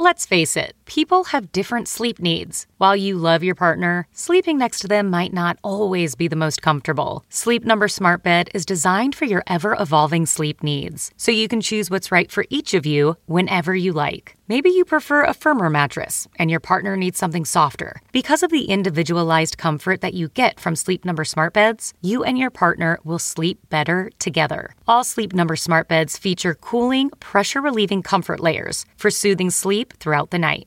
Let's face it, people have different sleep needs. While you love your partner, sleeping next to them might not always be the most comfortable. Sleep Number Smart Bed is designed for your ever evolving sleep needs, so you can choose what's right for each of you whenever you like. Maybe you prefer a firmer mattress and your partner needs something softer. Because of the individualized comfort that you get from Sleep Number smart beds, you and your partner will sleep better together. All Sleep Number smart beds feature cooling, pressure relieving comfort layers for soothing sleep throughout the night.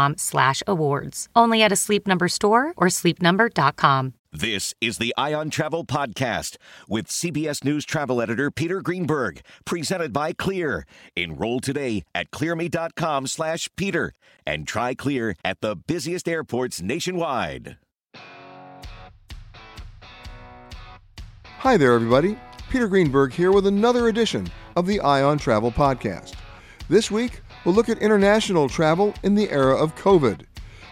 slash awards. Only at a Sleep Number store or sleepnumber.com. This is the Eye on Travel Podcast with CBS News travel editor Peter Greenberg, presented by Clear. Enroll today at clearme.com slash Peter and try Clear at the busiest airports nationwide. Hi there, everybody. Peter Greenberg here with another edition of the Eye on Travel Podcast. This week, we'll look at international travel in the era of COVID,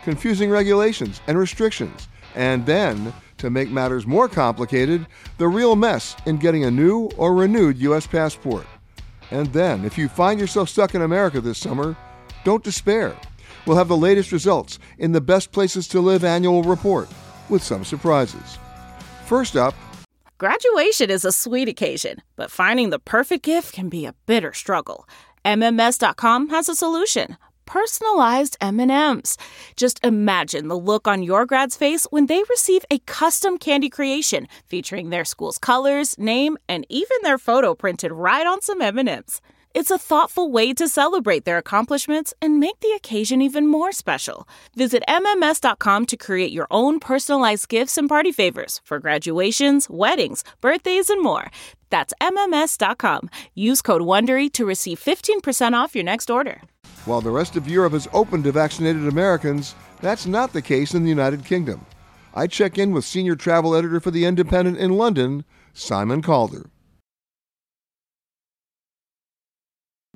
confusing regulations and restrictions, and then, to make matters more complicated, the real mess in getting a new or renewed U.S. passport. And then, if you find yourself stuck in America this summer, don't despair. We'll have the latest results in the Best Places to Live annual report with some surprises. First up, Graduation is a sweet occasion, but finding the perfect gift can be a bitter struggle. MMS.com has a solution. Personalized M&Ms. Just imagine the look on your grad's face when they receive a custom candy creation featuring their school's colors, name, and even their photo printed right on some M&Ms. It's a thoughtful way to celebrate their accomplishments and make the occasion even more special. Visit MMS.com to create your own personalized gifts and party favors for graduations, weddings, birthdays, and more. That's MMS.com. Use code WONDERY to receive 15% off your next order. While the rest of Europe is open to vaccinated Americans, that's not the case in the United Kingdom. I check in with senior travel editor for The Independent in London, Simon Calder.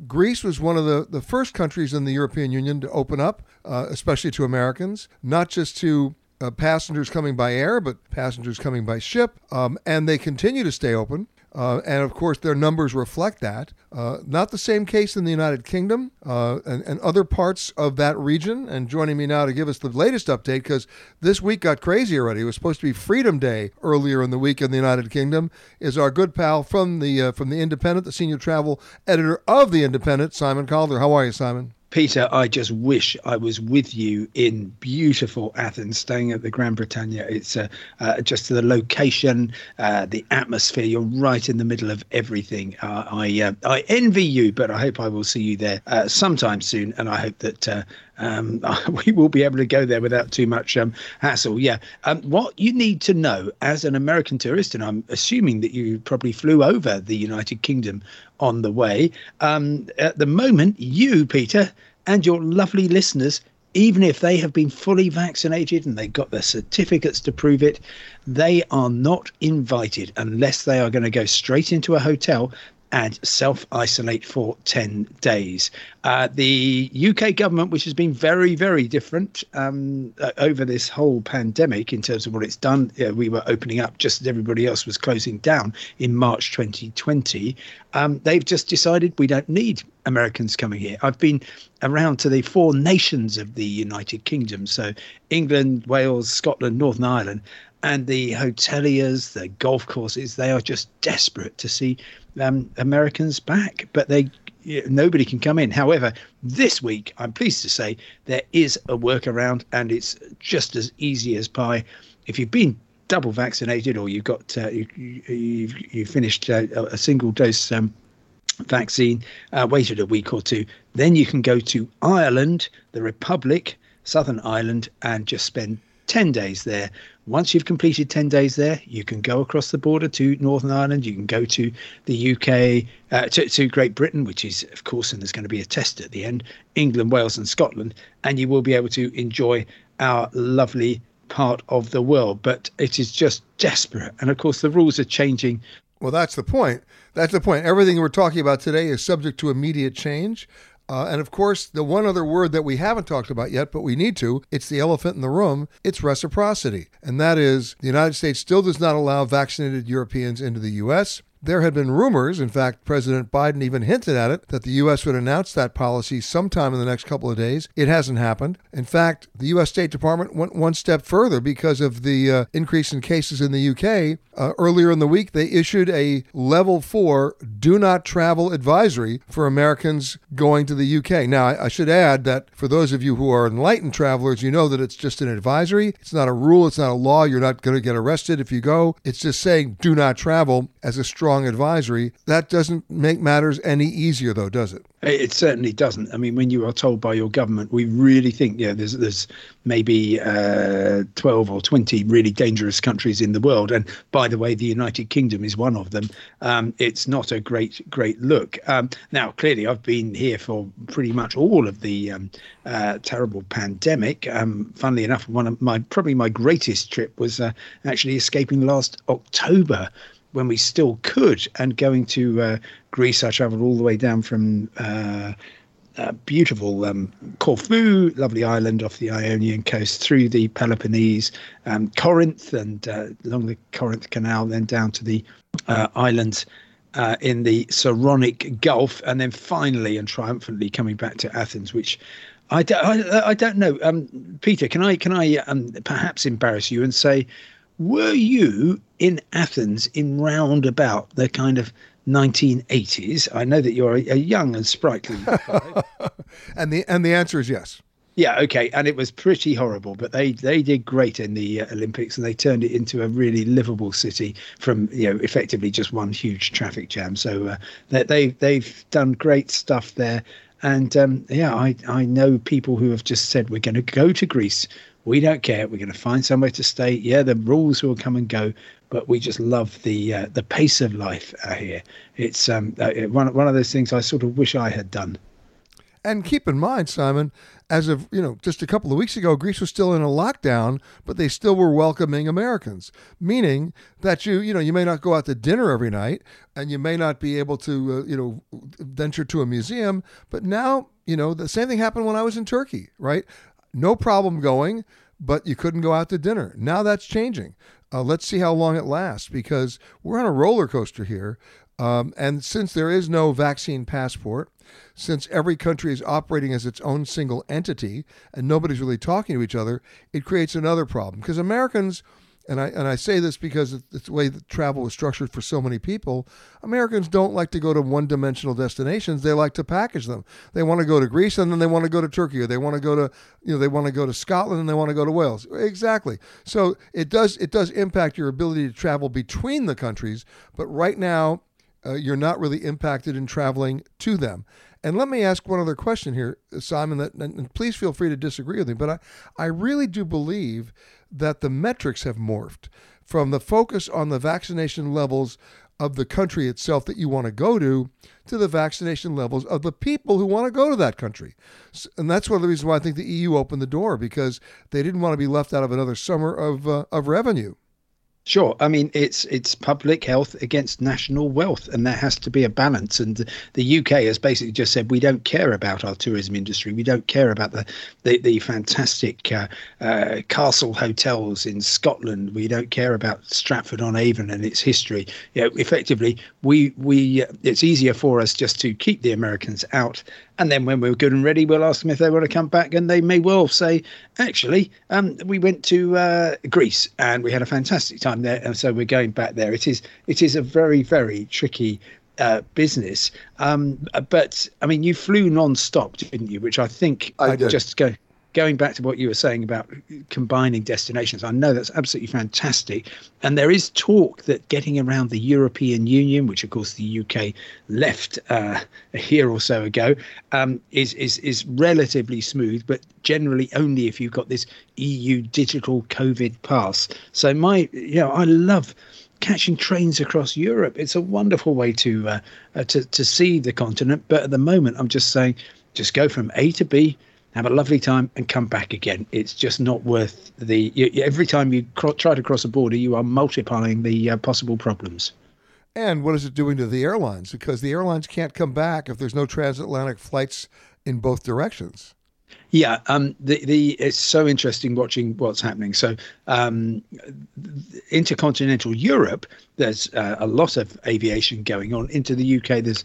Greece was one of the, the first countries in the European Union to open up, uh, especially to Americans, not just to uh, passengers coming by air, but passengers coming by ship. Um, and they continue to stay open. Uh, and of course, their numbers reflect that. Uh, not the same case in the United Kingdom uh, and, and, other parts of that region. And joining me now to give us the latest update, because this week got crazy already. It was supposed to be Freedom Day earlier in the week in the United Kingdom. Is our good pal from the uh, from the Independent, the senior travel editor of the Independent, Simon Calder. How are you, Simon? Peter, I just wish I was with you in beautiful Athens, staying at the Grand Britannia. It's uh, uh, just the location, uh, the atmosphere. You're right in the middle of everything. Uh, I uh, I envy you, but I hope I will see you there uh, sometime soon. And I hope that um, we will be able to go there without too much um, hassle. Yeah. Um, what you need to know as an American tourist, and I'm assuming that you probably flew over the United Kingdom on the way. Um, at the moment, you, Peter, and your lovely listeners even if they have been fully vaccinated and they've got their certificates to prove it, they are not invited unless they are going to go straight into a hotel and self isolate for 10 days. Uh, the UK government, which has been very, very different um, uh, over this whole pandemic in terms of what it's done, we were opening up just as everybody else was closing down in March 2020. Um, they've just decided we don't need Americans coming here. I've been around to the four nations of the United Kingdom, so England, Wales, Scotland, Northern Ireland, and the hoteliers, the golf courses, they are just desperate to see um, Americans back, but they nobody can come in. However, this week, I'm pleased to say there is a workaround, and it's just as easy as pie. If you've been double vaccinated or you've got uh, you, you, you finished uh, a single dose um, vaccine, uh, waited a week or two, then you can go to Ireland, the Republic, Southern Ireland, and just spend 10 days there. Once you've completed 10 days there, you can go across the border to Northern Ireland. You can go to the UK, uh, to, to Great Britain, which is, of course, and there's going to be a test at the end, England, Wales, and Scotland. And you will be able to enjoy our lovely part of the world. But it is just desperate. And of course, the rules are changing. Well, that's the point. That's the point. Everything we're talking about today is subject to immediate change. Uh, and of course, the one other word that we haven't talked about yet, but we need to, it's the elephant in the room, it's reciprocity. And that is the United States still does not allow vaccinated Europeans into the U.S. There had been rumors, in fact, President Biden even hinted at it, that the U.S. would announce that policy sometime in the next couple of days. It hasn't happened. In fact, the U.S. State Department went one step further because of the uh, increase in cases in the U.K. Uh, earlier in the week, they issued a level four do not travel advisory for Americans going to the U.K. Now, I, I should add that for those of you who are enlightened travelers, you know that it's just an advisory. It's not a rule, it's not a law. You're not going to get arrested if you go. It's just saying do not travel as a strong strong advisory. That doesn't make matters any easier, though, does it? It certainly doesn't. I mean, when you are told by your government, we really think, yeah, there's there's maybe uh, 12 or 20 really dangerous countries in the world, and by the way, the United Kingdom is one of them. Um, it's not a great great look. Um, now, clearly, I've been here for pretty much all of the um, uh, terrible pandemic. Um, funnily enough, one of my probably my greatest trip was uh, actually escaping last October when we still could. And going to uh, Greece, I travelled all the way down from uh, uh, beautiful um, Corfu, lovely island off the Ionian coast, through the Peloponnese, um, Corinth, and uh, along the Corinth Canal, then down to the uh, islands. Uh, in the Saronic Gulf, and then finally and triumphantly coming back to Athens, which I don't, I, I don't know. Um, Peter, can I can I um, perhaps embarrass you and say were you in Athens in round about the kind of 1980s? I know that you're a, a young and sprightly. and the and the answer is yes. Yeah, okay, and it was pretty horrible, but they they did great in the uh, Olympics, and they turned it into a really livable city from you know effectively just one huge traffic jam. So uh, they, they they've done great stuff there, and um, yeah, I I know people who have just said we're going to go to Greece we don't care. We're going to find somewhere to stay. Yeah, the rules will come and go, but we just love the uh, the pace of life out here. It's um, uh, one one of those things I sort of wish I had done. And keep in mind, Simon, as of you know, just a couple of weeks ago, Greece was still in a lockdown, but they still were welcoming Americans. Meaning that you you know you may not go out to dinner every night, and you may not be able to uh, you know venture to a museum. But now you know the same thing happened when I was in Turkey, right? No problem going, but you couldn't go out to dinner. Now that's changing. Uh, let's see how long it lasts because we're on a roller coaster here. Um, and since there is no vaccine passport, since every country is operating as its own single entity and nobody's really talking to each other, it creates another problem because Americans and I and I say this because it's the way that travel is structured for so many people. Americans don't like to go to one-dimensional destinations. They like to package them. They want to go to Greece and then they want to go to Turkey, or they want to go to you know they want to go to Scotland and they want to go to Wales. Exactly. So it does it does impact your ability to travel between the countries. But right now, uh, you're not really impacted in traveling to them. And let me ask one other question here, Simon. That and please feel free to disagree with me, but I, I really do believe that the metrics have morphed from the focus on the vaccination levels of the country itself that you want to go to to the vaccination levels of the people who want to go to that country. And that's one of the reasons why I think the EU opened the door because they didn't want to be left out of another summer of, uh, of revenue. Sure. I mean, it's it's public health against national wealth, and there has to be a balance. And the UK has basically just said we don't care about our tourism industry. We don't care about the the, the fantastic uh, uh, castle hotels in Scotland. We don't care about Stratford on Avon and its history. You know, effectively, we we uh, it's easier for us just to keep the Americans out and then when we're good and ready, we'll ask them if they want to come back. And they may well say, actually, um, we went to uh, Greece and we had a fantastic time there. And so we're going back there. It is it is a very, very tricky uh, business. Um, but I mean, you flew non-stop, didn't you? Which I think I did. just go going back to what you were saying about combining destinations, I know that's absolutely fantastic. And there is talk that getting around the European Union, which of course the UK left uh, a year or so ago, um, is, is, is relatively smooth, but generally only if you've got this EU digital COVID pass. So, my, you know, I love catching trains across Europe. It's a wonderful way to, uh, uh, to, to see the continent. But at the moment, I'm just saying, just go from A to B have a lovely time and come back again. It's just not worth the. You, every time you cro- try to cross a border, you are multiplying the uh, possible problems. And what is it doing to the airlines? Because the airlines can't come back if there's no transatlantic flights in both directions. Yeah, um, the the it's so interesting watching what's happening. So, um, intercontinental Europe, there's uh, a lot of aviation going on. Into the UK, there's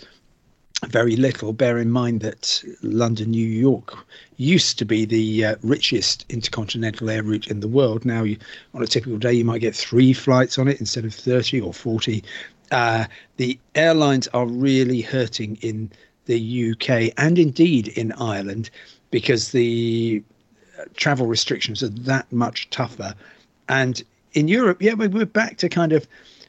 very little. Bear in mind that London, New York used to be the uh, richest intercontinental air route in the world. Now, you, on a typical day, you might get three flights on it instead of 30 or 40. Uh, the airlines are really hurting in the UK and indeed in Ireland because the uh, travel restrictions are that much tougher. And in Europe, yeah, we're back to kind of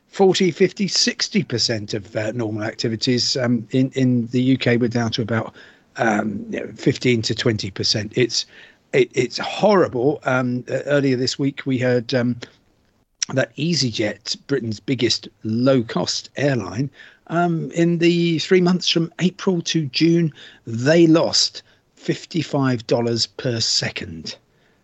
40, 50, 60% of uh, normal activities. Um, in, in the UK, we're down to about um, you know, 15 to 20%. It's it, it's horrible. Um, earlier this week, we heard um, that EasyJet, Britain's biggest low cost airline, um, in the three months from April to June, they lost $55 per second.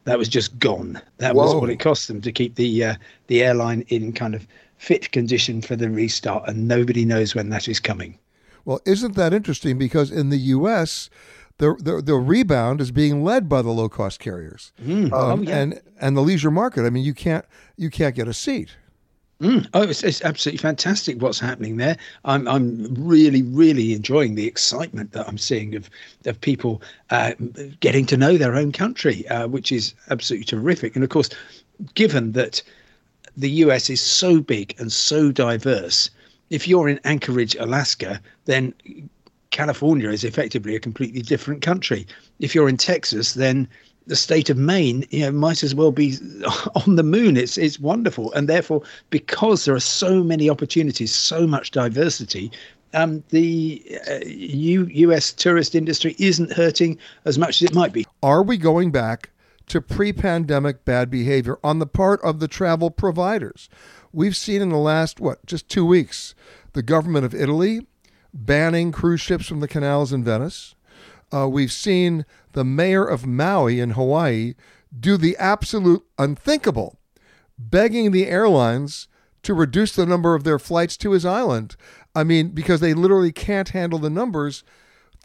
That was just gone. That Whoa. was what it cost them to keep the uh, the airline in kind of fit condition for the restart, and nobody knows when that is coming. Well, isn't that interesting? Because in the U.S., the, the, the rebound is being led by the low cost carriers, mm. um, oh, yeah. and and the leisure market. I mean, you can't you can't get a seat. Mm. Oh, it's, it's, absolutely fantastic what's happening there. I'm I'm really really enjoying the excitement that I'm seeing of of people uh, getting to know their own country, uh, which is absolutely terrific. And of course, given that the US is so big and so diverse. If you're in Anchorage, Alaska, then California is effectively a completely different country. If you're in Texas, then the state of Maine, you know, might as well be on the moon. It's it's wonderful, and therefore, because there are so many opportunities, so much diversity, um, the uh, U, U.S. tourist industry isn't hurting as much as it might be. Are we going back to pre pandemic bad behavior on the part of the travel providers. We've seen in the last, what, just two weeks, the government of Italy banning cruise ships from the canals in Venice. Uh, we've seen the mayor of Maui in Hawaii do the absolute unthinkable, begging the airlines to reduce the number of their flights to his island. I mean, because they literally can't handle the numbers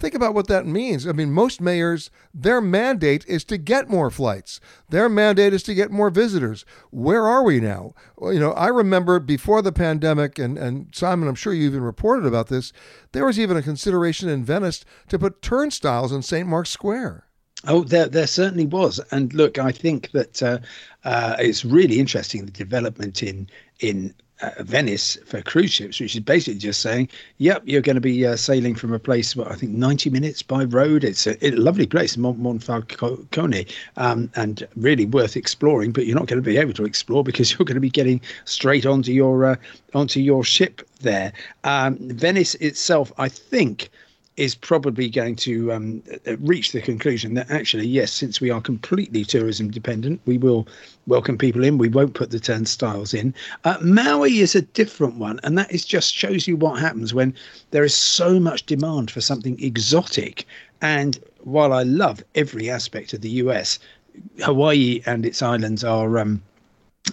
Think about what that means. I mean, most mayors, their mandate is to get more flights. Their mandate is to get more visitors. Where are we now? Well, you know, I remember before the pandemic, and, and Simon, I'm sure you even reported about this, there was even a consideration in Venice to put turnstiles in St. Mark's Square. Oh, there, there certainly was, and look, I think that uh, uh, it's really interesting the development in in Venice for cruise ships, which is basically just saying, "Yep, you're going to be uh, sailing from a place, well, I think 90 minutes by road. It's a, a lovely place, Mon- Monfalcone, um, and really worth exploring. But you're not going to be able to explore because you're going to be getting straight onto your uh, onto your ship there. Um, Venice itself, I think." Is probably going to um, uh, reach the conclusion that actually, yes, since we are completely tourism dependent, we will welcome people in. We won't put the turnstiles in. Uh, Maui is a different one, and that is just shows you what happens when there is so much demand for something exotic. And while I love every aspect of the US, Hawaii and its islands are um,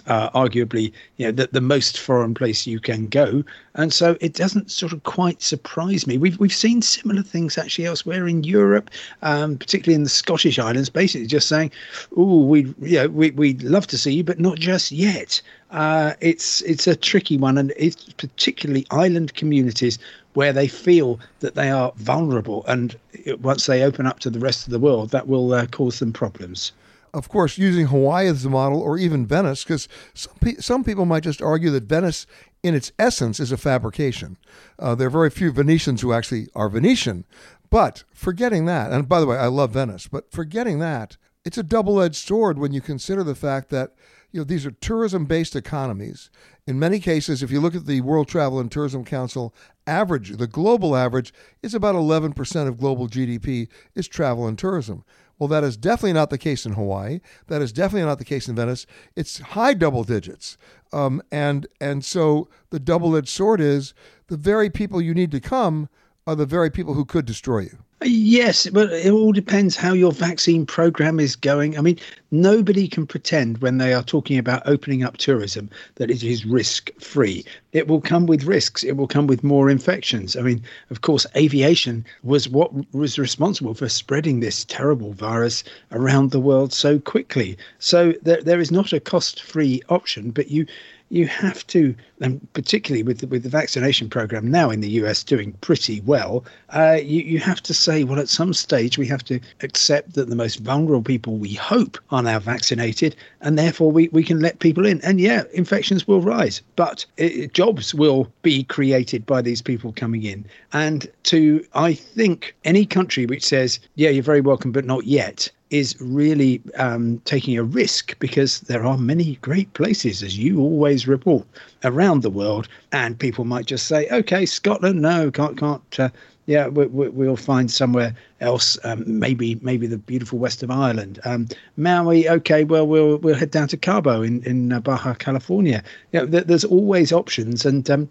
uh, arguably you know the, the most foreign place you can go. And so it doesn't sort of quite surprise me. We've we've seen similar things actually elsewhere in Europe um, particularly in the Scottish islands basically just saying oh we you know we, we'd love to see you but not just yet. Uh, it's it's a tricky one and it's particularly island communities where they feel that they are vulnerable and once they open up to the rest of the world that will uh, cause them problems of course, using Hawaii as a model or even Venice, because some, pe- some people might just argue that Venice, in its essence, is a fabrication. Uh, there are very few Venetians who actually are Venetian. But forgetting that, and by the way, I love Venice, but forgetting that, it's a double edged sword when you consider the fact that you know these are tourism based economies. In many cases, if you look at the World Travel and Tourism Council average, the global average is about 11% of global GDP is travel and tourism. Well, that is definitely not the case in Hawaii. That is definitely not the case in Venice. It's high double digits. Um, and and so the double-edged sword is the very people you need to come are the very people who could destroy you. Yes, but it all depends how your vaccine program is going. I mean, nobody can pretend when they are talking about opening up tourism that it is risk free. It will come with risks, it will come with more infections. I mean, of course, aviation was what was responsible for spreading this terrible virus around the world so quickly. So there, there is not a cost free option, but you you have to, and particularly with the, with the vaccination program now in the US doing pretty well, uh, you, you have to say, well, at some stage we have to accept that the most vulnerable people we hope are now vaccinated, and therefore we, we can let people in. And yeah, infections will rise, but it, jobs will be created by these people coming in. And to, I think, any country which says, yeah, you're very welcome, but not yet, is really um, taking a risk because there are many great places, as you always report, around the world, and people might just say, "Okay, Scotland, no, can't, can't." Uh, yeah, we, will we, find somewhere else. Um, maybe, maybe the beautiful west of Ireland. Um, Maui, okay. Well, we'll we'll head down to Cabo in in uh, Baja California. Know, th- there's always options, and um,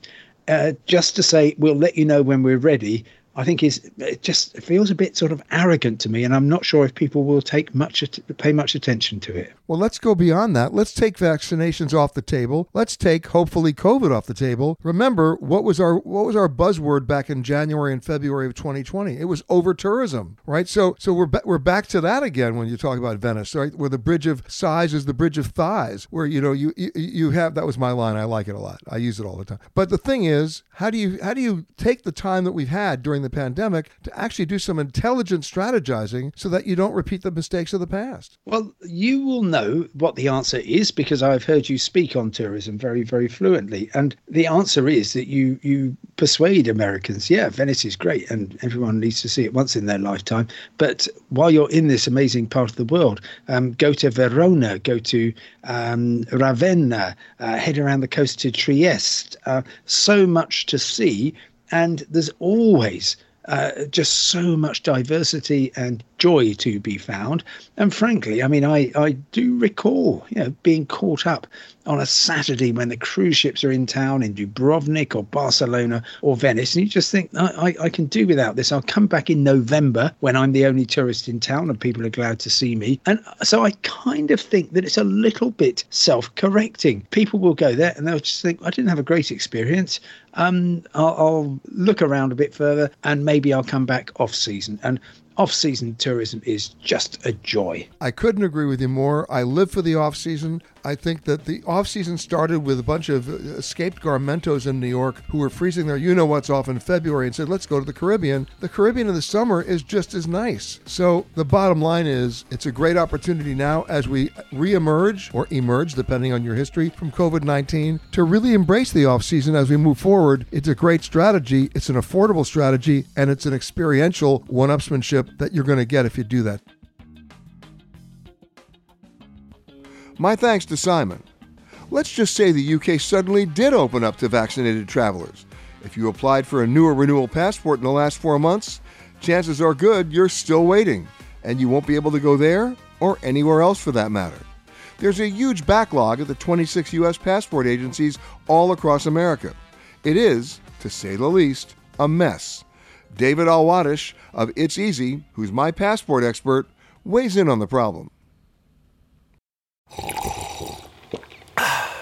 uh, just to say we'll let you know when we're ready I think is it just feels a bit sort of arrogant to me, and I'm not sure if people will take much pay much attention to it. Well, let's go beyond that. Let's take vaccinations off the table. Let's take hopefully COVID off the table. Remember what was our what was our buzzword back in January and February of 2020? It was over tourism, right? So so we're ba- we're back to that again when you talk about Venice, right? Where the bridge of sighs is the bridge of thighs, where you know you you, you have that was my line. I like it a lot. I use it all the time. But the thing is, how do you how do you take the time that we've had during the pandemic to actually do some intelligent strategizing so that you don't repeat the mistakes of the past? Well, you will know what the answer is because I've heard you speak on tourism very, very fluently. And the answer is that you you persuade Americans, yeah, Venice is great and everyone needs to see it once in their lifetime. But while you're in this amazing part of the world, um, go to Verona, go to um, Ravenna, uh, head around the coast to Trieste. Uh, so much to see and there's always uh, just so much diversity and joy to be found. And frankly, I mean, I, I do recall, you know, being caught up on a Saturday when the cruise ships are in town in Dubrovnik or Barcelona or Venice, and you just think, I, I, I can do without this. I'll come back in November when I'm the only tourist in town and people are glad to see me. And so I kind of think that it's a little bit self-correcting. People will go there and they'll just think, I didn't have a great experience. Um, I'll, I'll look around a bit further and maybe I'll come back off season. And off season tourism is just a joy. I couldn't agree with you more. I live for the off season. I think that the off season started with a bunch of escaped Garmentos in New York who were freezing their you know what's off in February and said, let's go to the Caribbean. The Caribbean in the summer is just as nice. So the bottom line is it's a great opportunity now as we reemerge or emerge, depending on your history, from COVID 19 to really embrace the off season as we move forward. It's a great strategy, it's an affordable strategy, and it's an experiential one upsmanship that you're going to get if you do that. My thanks to Simon. Let's just say the UK suddenly did open up to vaccinated travelers. If you applied for a new or renewal passport in the last four months, chances are good you're still waiting, and you won't be able to go there or anywhere else for that matter. There's a huge backlog at the 26 U.S. passport agencies all across America. It is, to say the least, a mess. David Alwadish of It's Easy, who's my passport expert, weighs in on the problem.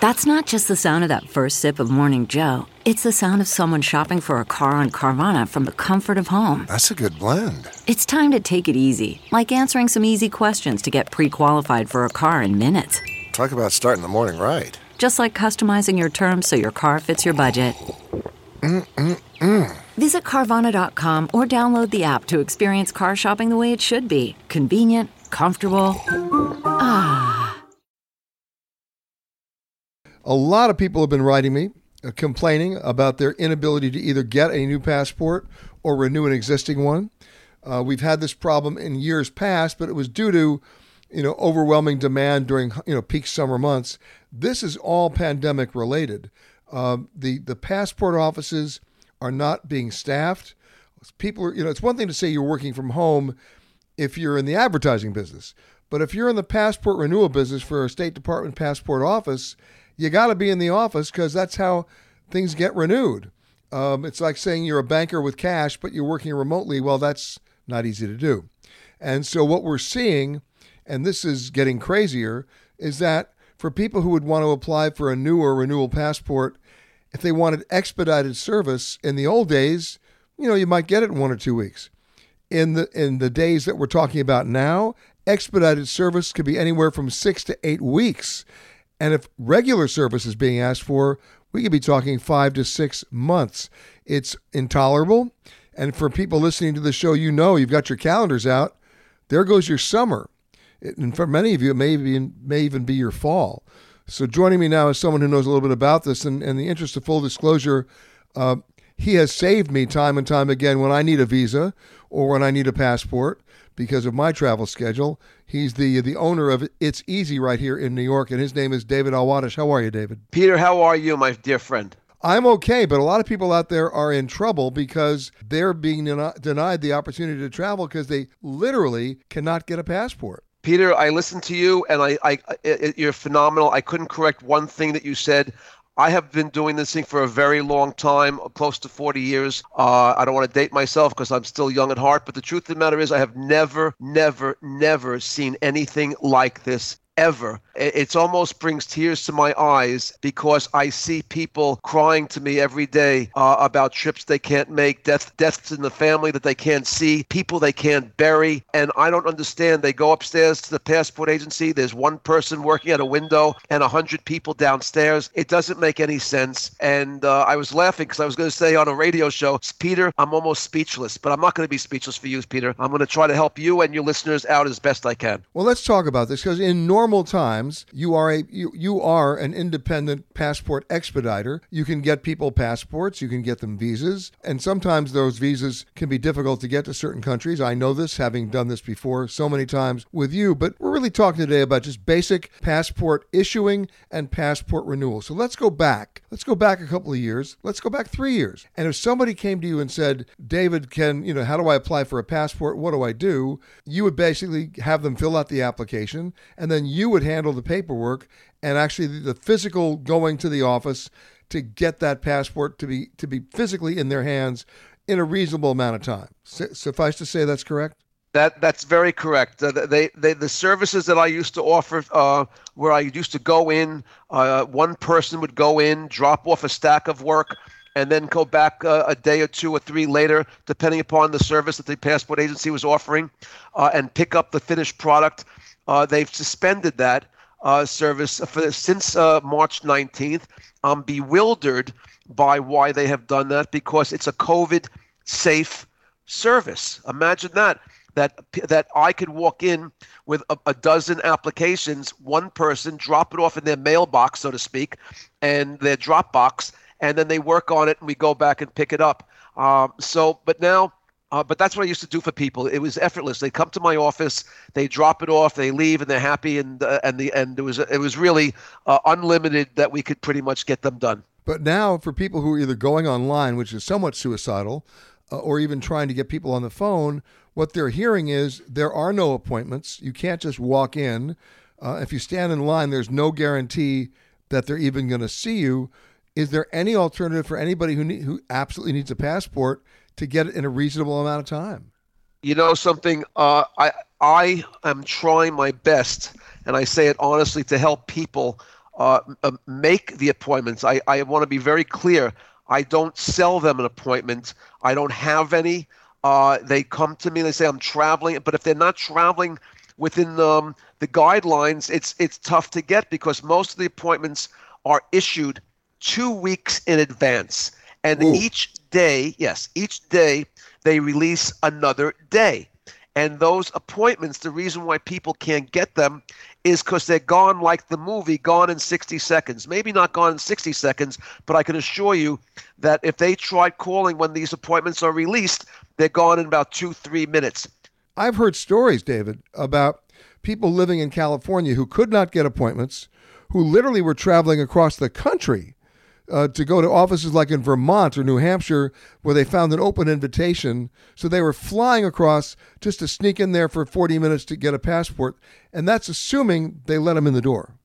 That's not just the sound of that first sip of Morning Joe. It's the sound of someone shopping for a car on Carvana from the comfort of home. That's a good blend. It's time to take it easy, like answering some easy questions to get pre qualified for a car in minutes. Talk about starting the morning right. Just like customizing your terms so your car fits your budget. Mm-mm-mm. Visit Carvana.com or download the app to experience car shopping the way it should be convenient, comfortable. Ah. A lot of people have been writing me uh, complaining about their inability to either get a new passport or renew an existing one. Uh, we've had this problem in years past, but it was due to you know overwhelming demand during you know peak summer months. This is all pandemic related. Um, the the passport offices are not being staffed. People are you know it's one thing to say you're working from home if you're in the advertising business, but if you're in the passport renewal business for a State Department passport office, you got to be in the office because that's how things get renewed. Um, it's like saying you're a banker with cash, but you're working remotely. Well, that's not easy to do. And so, what we're seeing, and this is getting crazier, is that for people who would want to apply for a new or renewal passport, if they wanted expedited service in the old days, you know, you might get it in one or two weeks. In the in the days that we're talking about now, expedited service could be anywhere from six to eight weeks. And if regular service is being asked for, we could be talking five to six months. It's intolerable. And for people listening to the show, you know you've got your calendars out. There goes your summer. And for many of you, it may even, may even be your fall. So joining me now is someone who knows a little bit about this. And in the interest of full disclosure, uh, he has saved me time and time again when I need a visa or when I need a passport because of my travel schedule. He's the the owner of It's Easy right here in New York, and his name is David Alwadish. How are you, David? Peter, how are you, my dear friend? I'm okay, but a lot of people out there are in trouble because they're being denied the opportunity to travel because they literally cannot get a passport. Peter, I listened to you, and I, I, I, you're phenomenal. I couldn't correct one thing that you said. I have been doing this thing for a very long time, close to 40 years. Uh, I don't want to date myself because I'm still young at heart, but the truth of the matter is, I have never, never, never seen anything like this ever. It almost brings tears to my eyes because I see people crying to me every day uh, about trips they can't make, death, deaths in the family that they can't see, people they can't bury. And I don't understand. They go upstairs to the passport agency. There's one person working at a window and a hundred people downstairs. It doesn't make any sense. And uh, I was laughing because I was going to say on a radio show, Peter, I'm almost speechless, but I'm not going to be speechless for you, Peter. I'm going to try to help you and your listeners out as best I can. Well, let's talk about this because in normal times, you are a you, you are an independent passport expediter. You can get people passports, you can get them visas, and sometimes those visas can be difficult to get to certain countries. I know this having done this before so many times with you, but we're really talking today about just basic passport issuing and passport renewal. So let's go back. Let's go back a couple of years. Let's go back 3 years. And if somebody came to you and said, "David, can, you know, how do I apply for a passport? What do I do?" You would basically have them fill out the application and then you would handle the paperwork and actually the physical going to the office to get that passport to be to be physically in their hands in a reasonable amount of time. Suffice to say, that's correct. That that's very correct. Uh, they, they the services that I used to offer, uh, where I used to go in, uh, one person would go in, drop off a stack of work, and then go back uh, a day or two or three later, depending upon the service that the passport agency was offering, uh, and pick up the finished product. Uh, they've suspended that uh, service for since uh, March 19th. I'm bewildered by why they have done that because it's a COVID safe service. Imagine that that that I could walk in with a, a, dozen applications, one person drop it off in their mailbox, so to speak, and their Dropbox, and then they work on it, and we go back and pick it up. Um, so, but now uh, but that's what I used to do for people. It was effortless. They come to my office, they drop it off, they leave, and they're happy. And uh, and the and it was it was really uh, unlimited that we could pretty much get them done. But now, for people who are either going online, which is somewhat suicidal, uh, or even trying to get people on the phone, what they're hearing is there are no appointments. You can't just walk in. Uh, if you stand in line, there's no guarantee that they're even going to see you. Is there any alternative for anybody who who absolutely needs a passport to get it in a reasonable amount of time? You know something? Uh, I I am trying my best, and I say it honestly, to help people uh, make the appointments. I, I want to be very clear. I don't sell them an appointment. I don't have any. Uh, they come to me and they say I'm traveling, but if they're not traveling within um, the guidelines, it's it's tough to get because most of the appointments are issued two weeks in advance, and Ooh. each day, yes, each day they release another day. And those appointments, the reason why people can't get them is because they're gone like the movie, gone in 60 seconds. Maybe not gone in 60 seconds, but I can assure you that if they tried calling when these appointments are released, they're gone in about two, three minutes. I've heard stories, David, about people living in California who could not get appointments, who literally were traveling across the country uh, to go to offices like in Vermont or New Hampshire where they found an open invitation. So they were flying across just to sneak in there for 40 minutes to get a passport. And that's assuming they let them in the door.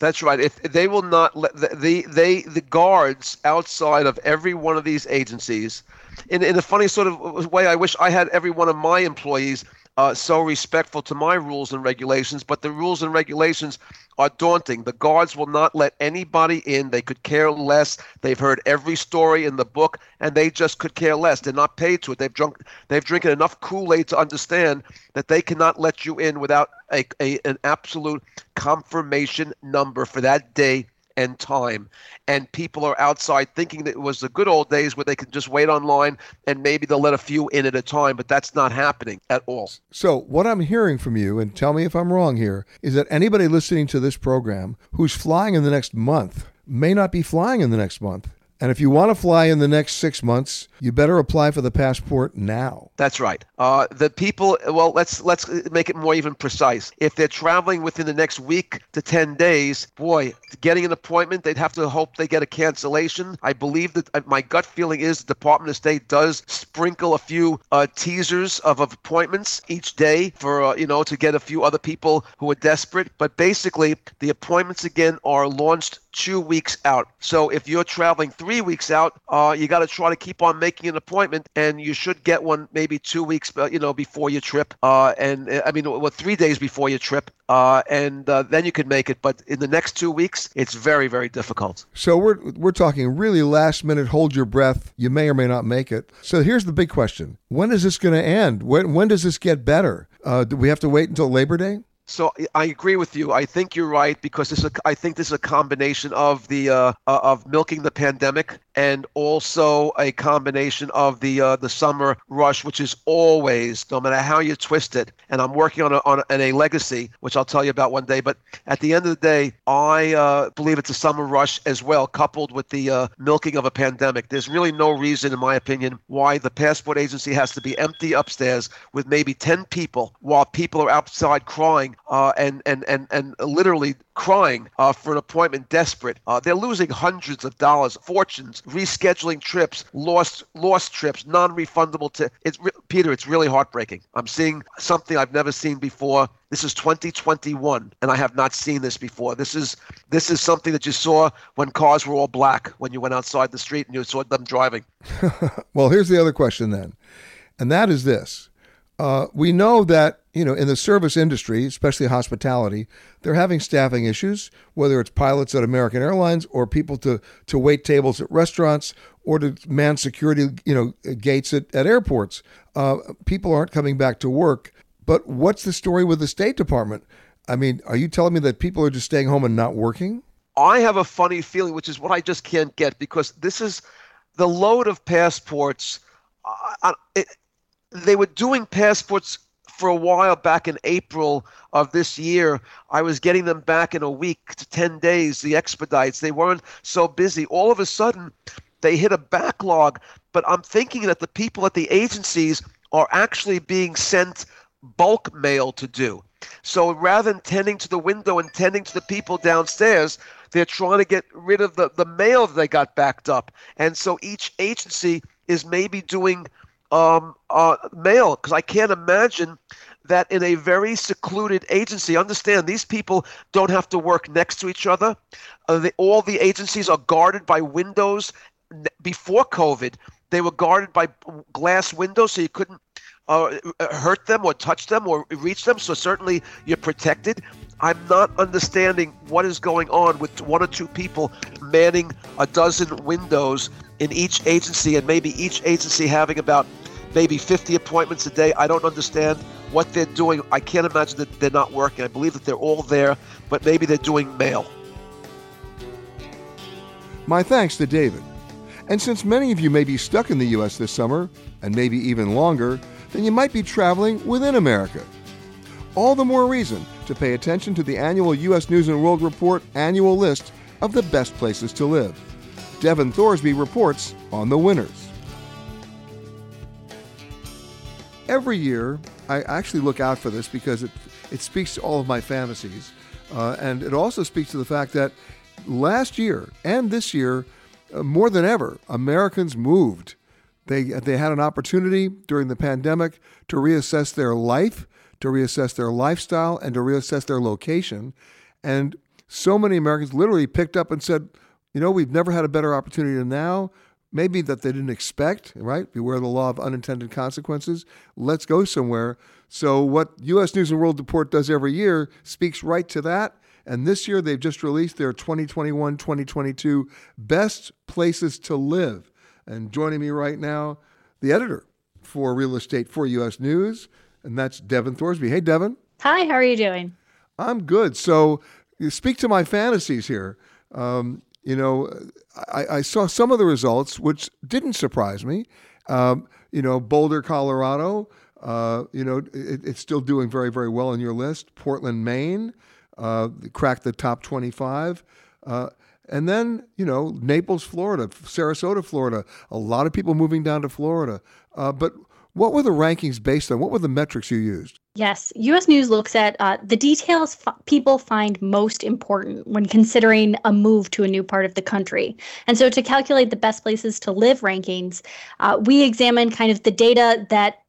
That's right. If they will not let the, the they the guards outside of every one of these agencies, in in a funny sort of way, I wish I had every one of my employees uh, so respectful to my rules and regulations, but the rules and regulations are daunting. The guards will not let anybody in. They could care less. They've heard every story in the book, and they just could care less. They're not paid to it. They've drunk. They've drinking enough Kool-Aid to understand that they cannot let you in without a, a an absolute confirmation number for that day and time. And people are outside thinking that it was the good old days where they could just wait online and maybe they'll let a few in at a time, but that's not happening at all. So, what I'm hearing from you, and tell me if I'm wrong here, is that anybody listening to this program who's flying in the next month may not be flying in the next month. And if you want to fly in the next six months, you better apply for the passport now. That's right. Uh, the people. Well, let's let's make it more even precise. If they're traveling within the next week to ten days, boy, getting an appointment, they'd have to hope they get a cancellation. I believe that uh, my gut feeling is the Department of State does sprinkle a few uh, teasers of, appointments each day for uh, you know to get a few other people who are desperate. But basically, the appointments again are launched two weeks out. So if you're traveling three weeks out, uh, you got to try to keep on making an appointment, and you should get one maybe two weeks, uh, you know, before your trip. Uh, and uh, I mean, well, three days before your trip, uh, and uh, then you can make it. But in the next two weeks, it's very, very difficult. So we're we're talking really last minute. Hold your breath. You may or may not make it. So here's the big question: When is this going to end? When when does this get better? do we have to wait until Labor Day? So I agree with you. I think you're right because this is a, I think this is a combination of the uh, uh, of milking the pandemic and also a combination of the uh, the summer rush, which is always, no matter how you twist it. And I'm working on a, on a, a legacy, which I'll tell you about one day. But at the end of the day, I uh, believe it's a summer rush as well, coupled with the uh, milking of a pandemic. There's really no reason, in my opinion, why the passport agency has to be empty upstairs with maybe 10 people while people are outside crying uh, and, and, and, and literally crying uh, for an appointment, desperate. Uh, they're losing hundreds of dollars, fortunes, rescheduling trips, lost lost trips, non-refundable. T- it's re- Peter, it's really heartbreaking. I'm seeing something I've never seen before. This is 2021, and I have not seen this before. This is this is something that you saw when cars were all black when you went outside the street and you saw them driving. well, here's the other question then, and that is this: uh, we know that you know in the service industry, especially hospitality, they're having staffing issues. Whether it's pilots at American Airlines or people to to wait tables at restaurants or to man security, you know, gates at, at airports. Uh, people aren't coming back to work. But what's the story with the State Department? I mean, are you telling me that people are just staying home and not working? I have a funny feeling, which is what I just can't get because this is the load of passports. It, they were doing passports for a while back in April of this year. I was getting them back in a week to 10 days, the expedites. They weren't so busy. All of a sudden, they hit a backlog. But I'm thinking that the people at the agencies are actually being sent bulk mail to do. So rather than tending to the window and tending to the people downstairs, they're trying to get rid of the, the mail that they got backed up. And so each agency is maybe doing um, uh, mail because I can't imagine that in a very secluded agency, understand these people don't have to work next to each other. Uh, the, all the agencies are guarded by windows. Before COVID, they were guarded by glass windows, so you couldn't uh, hurt them or touch them or reach them. So certainly you're protected. I'm not understanding what is going on with one or two people manning a dozen windows in each agency, and maybe each agency having about maybe 50 appointments a day. I don't understand what they're doing. I can't imagine that they're not working. I believe that they're all there, but maybe they're doing mail. My thanks to David. And since many of you may be stuck in the U.S. this summer, and maybe even longer, then you might be traveling within America. All the more reason to pay attention to the annual U.S. News and World Report annual list of the best places to live. Devon Thorsby reports on the winners. Every year, I actually look out for this because it, it speaks to all of my fantasies. Uh, and it also speaks to the fact that last year and this year, uh, more than ever, Americans moved. They, they had an opportunity during the pandemic to reassess their life, to reassess their lifestyle, and to reassess their location. And so many Americans literally picked up and said, you know, we've never had a better opportunity than now maybe that they didn't expect, right? Beware the law of unintended consequences. Let's go somewhere. So, what U.S. News and World Report does every year speaks right to that. And this year, they've just released their 2021 2022 Best Places to Live. And joining me right now, the editor for real estate for U.S. News, and that's Devon Thorsby. Hey, Devon. Hi, how are you doing? I'm good. So, speak to my fantasies here. Um, you know, I, I, saw some of the results, which didn't surprise me. Um, you know, Boulder, Colorado, uh, you know, it, it's still doing very, very well on your list. Portland, Maine, uh, cracked the top 25. Uh, and then, you know, Naples, Florida, Sarasota, Florida, a lot of people moving down to Florida. Uh, but what were the rankings based on? What were the metrics you used? Yes, US News looks at uh, the details f- people find most important when considering a move to a new part of the country. And so, to calculate the best places to live rankings, uh, we examine kind of the data that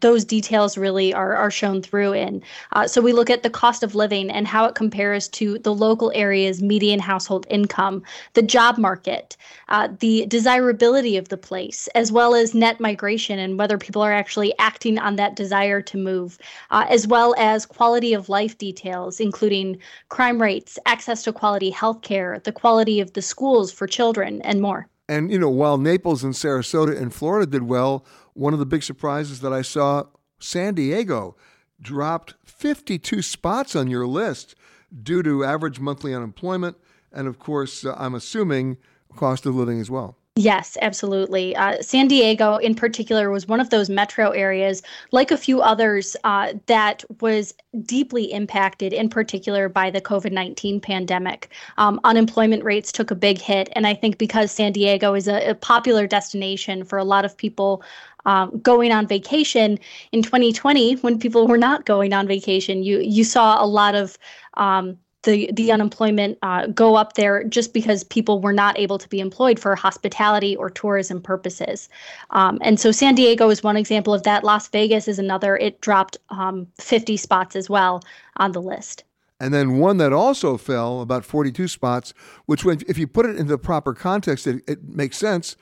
those details really are, are shown through in. Uh, so we look at the cost of living and how it compares to the local area's median household income, the job market, uh, the desirability of the place, as well as net migration and whether people are actually acting on that desire to move, uh, as well as quality of life details, including crime rates, access to quality health care, the quality of the schools for children, and more. And, you know, while Naples and Sarasota and Florida did well, one of the big surprises that I saw, San Diego dropped 52 spots on your list due to average monthly unemployment. And of course, uh, I'm assuming cost of living as well. Yes, absolutely. Uh, San Diego, in particular, was one of those metro areas, like a few others, uh, that was deeply impacted, in particular, by the COVID 19 pandemic. Um, unemployment rates took a big hit. And I think because San Diego is a, a popular destination for a lot of people um, going on vacation in 2020, when people were not going on vacation, you, you saw a lot of um, the the unemployment uh, go up there just because people were not able to be employed for hospitality or tourism purposes. Um, and so San Diego is one example of that. Las Vegas is another. It dropped um, 50 spots as well on the list. And then one that also fell about 42 spots, which, if you put it into the proper context, it, it makes sense,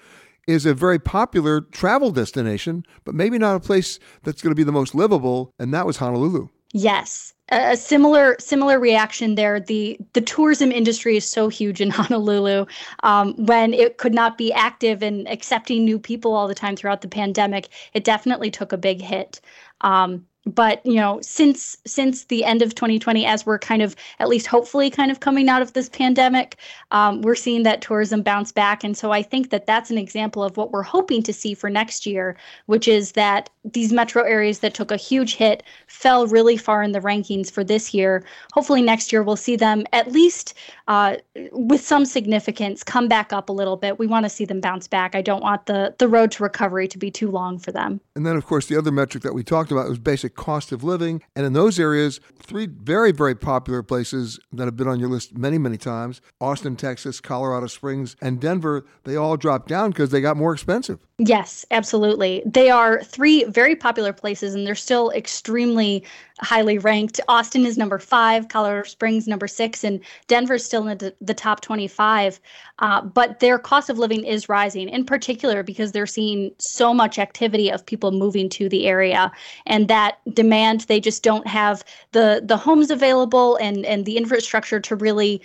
is a very popular travel destination, but maybe not a place that's going to be the most livable, and that was Honolulu. Yes, a similar similar reaction there. The the tourism industry is so huge in Honolulu. Um, when it could not be active and accepting new people all the time throughout the pandemic, it definitely took a big hit. Um, but you know since since the end of 2020 as we're kind of at least hopefully kind of coming out of this pandemic um, we're seeing that tourism bounce back. And so i think that that's an example of what we're hoping to see for next year which is that these metro areas that took a huge hit fell really far in the rankings for this year. Hopefully next year we'll see them at least uh, with some significance come back up a little bit. We want to see them bounce back. I don't want the the road to recovery to be too long for them. And then of course the other metric that we talked about was basic cost of living. And in those areas, three very, very popular places that have been on your list many, many times Austin, Texas, Colorado Springs, and Denver, they all dropped down because they got more expensive. Yes, absolutely. They are three very popular places and they're still extremely highly ranked. Austin is number five, Colorado Springs number six, and Denver's still in the, the top 25. Uh, but their cost of living is rising, in particular because they're seeing so much activity of people moving to the area, and that demand they just don't have the the homes available and and the infrastructure to really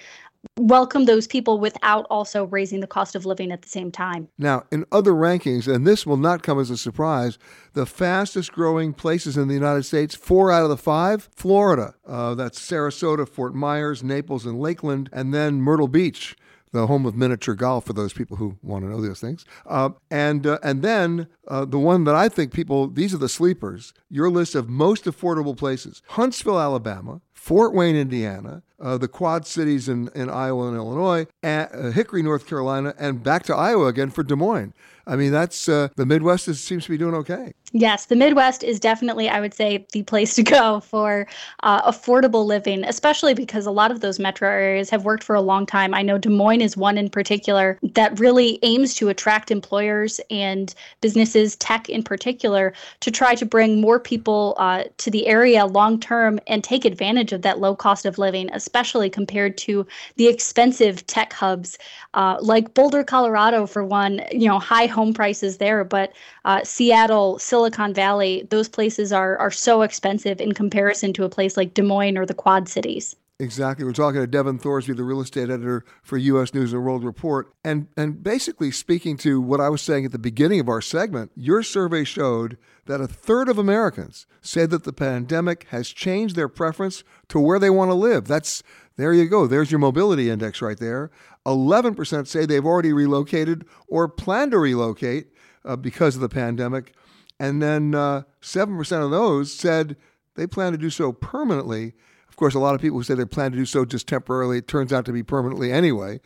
welcome those people without also raising the cost of living at the same time. Now, in other rankings, and this will not come as a surprise, the fastest growing places in the United States, four out of the five, Florida. Uh, that's Sarasota, Fort Myers, Naples, and Lakeland, and then Myrtle Beach the home of miniature golf for those people who want to know those things. Uh, and uh, and then uh, the one that I think people these are the sleepers. Your list of most affordable places: Huntsville, Alabama, Fort Wayne, Indiana, uh, the Quad Cities in, in Iowa and Illinois, and, uh, Hickory, North Carolina, and back to Iowa again for Des Moines. I mean, that's uh, the Midwest is, seems to be doing okay. Yes, the Midwest is definitely, I would say, the place to go for uh, affordable living, especially because a lot of those metro areas have worked for a long time. I know Des Moines is one in particular that really aims to attract employers and businesses, tech in particular, to try to bring more people uh, to the area long term and take advantage of that low cost of living, especially compared to the expensive tech hubs uh, like Boulder, Colorado, for one. You know, high home prices there, but uh, Seattle, Silicon Valley, those places are are so expensive in comparison to a place like Des Moines or the Quad Cities. Exactly. We're talking to Devon Thorsby, the real estate editor for U.S. News and World Report, and and basically speaking to what I was saying at the beginning of our segment. Your survey showed that a third of Americans say that the pandemic has changed their preference to where they want to live. That's there you go. There's your mobility index right there. 11% say they've already relocated or plan to relocate uh, because of the pandemic. And then uh, 7% of those said they plan to do so permanently. Of course, a lot of people who say they plan to do so just temporarily, it turns out to be permanently anyway.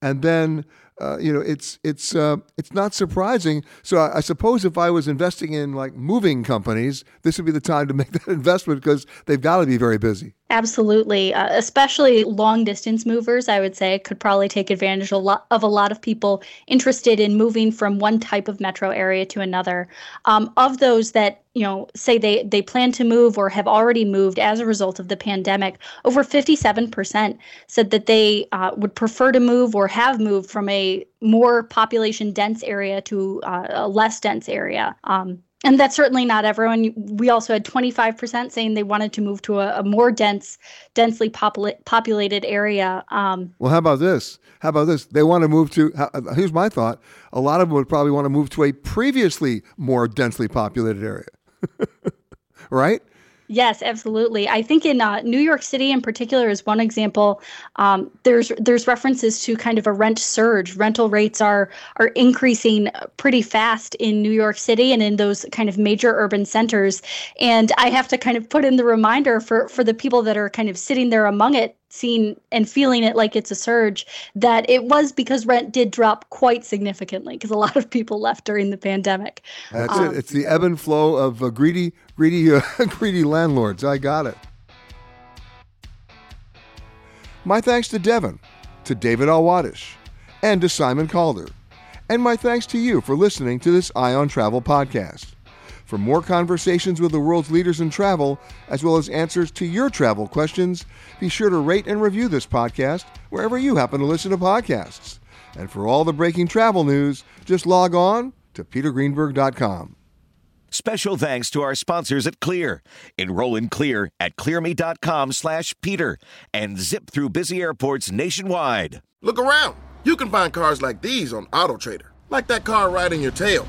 And then uh, you know, it's it's uh, it's not surprising. So I, I, suppose if I was investing in like moving companies, this would be the time to make that investment because they've got to be very busy. Absolutely, uh, especially long distance movers. I would say could probably take advantage a lot of a lot of people interested in moving from one type of metro area to another. Um, of those that you know say they they plan to move or have already moved as a result of the pandemic, over fifty seven percent said that they uh, would prefer to move or have moved from a more population dense area to uh, a less dense area. Um, and that's certainly not everyone. We also had 25% saying they wanted to move to a, a more dense, densely popula- populated area. Um, well, how about this? How about this? They want to move to. Uh, here's my thought: a lot of them would probably want to move to a previously more densely populated area, right? Yes, absolutely. I think in uh, New York City, in particular, is one example. Um, there's there's references to kind of a rent surge. Rental rates are are increasing pretty fast in New York City and in those kind of major urban centers. And I have to kind of put in the reminder for for the people that are kind of sitting there among it seeing and feeling it like it's a surge that it was because rent did drop quite significantly because a lot of people left during the pandemic. That's um, it. It's the ebb and flow of uh, greedy, greedy, uh, greedy landlords. I got it. My thanks to Devon, to David Alwadish, and to Simon Calder. And my thanks to you for listening to this Eye on Travel podcast. For more conversations with the world's leaders in travel, as well as answers to your travel questions, be sure to rate and review this podcast wherever you happen to listen to podcasts. And for all the breaking travel news, just log on to petergreenberg.com. Special thanks to our sponsors at Clear. Enroll in Clear at clearme.com slash Peter and zip through busy airports nationwide. Look around. You can find cars like these on AutoTrader, like that car riding your tail.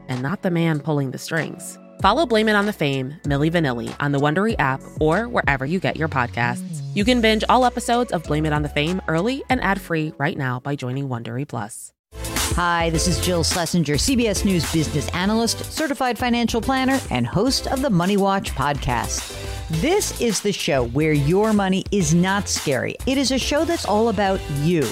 and not the man pulling the strings? Follow Blame It on the Fame, Milli Vanilli, on the Wondery app or wherever you get your podcasts. You can binge all episodes of Blame It on the Fame early and ad-free right now by joining Wondery Plus. Hi, this is Jill Schlesinger, CBS News business analyst, certified financial planner, and host of the Money Watch podcast. This is the show where your money is not scary. It is a show that's all about you.